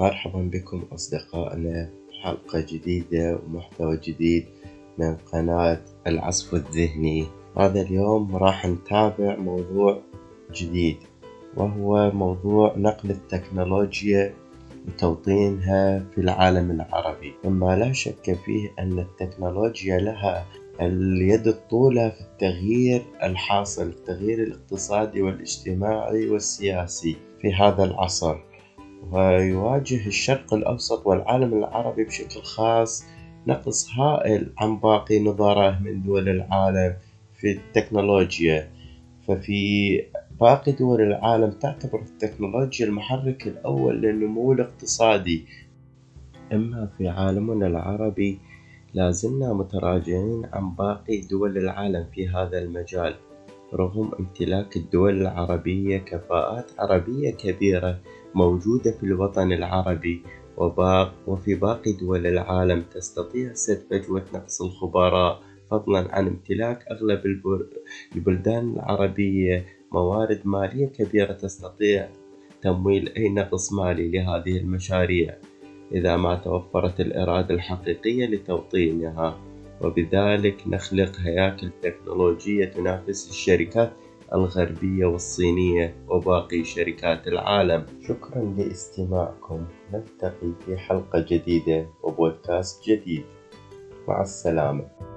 مرحبا بكم أصدقائنا حلقة جديدة ومحتوى جديد من قناة العصف الذهني. هذا اليوم راح نتابع موضوع جديد وهو موضوع نقل التكنولوجيا وتوطينها في العالم العربي. مما لا شك فيه أن التكنولوجيا لها اليد الطولة في التغيير الحاصل التغيير الاقتصادي والاجتماعي والسياسي في هذا العصر. ويواجه الشرق الأوسط والعالم العربي بشكل خاص نقص هائل عن باقي نظاره من دول العالم في التكنولوجيا. ففي باقي دول العالم تعتبر التكنولوجيا المحرك الأول للنمو الاقتصادي. أما في عالمنا العربي لازلنا متراجعين عن باقي دول العالم في هذا المجال. رغم امتلاك الدول العربية كفاءات عربية كبيرة موجودة في الوطن العربي وفي باقي دول العالم تستطيع سد فجوة نقص الخبراء فضلا عن امتلاك أغلب البلدان العربية. موارد مالية كبيرة تستطيع تمويل أي نقص مالي لهذه المشاريع. إذا ما توفرت الإرادة الحقيقية لتوطينها. وبذلك نخلق هياكل تكنولوجية تنافس الشركات الغربية والصينية وباقي شركات العالم. شكرا لاستماعكم. نلتقي في حلقة جديدة وبودكاست جديد. مع السلامة.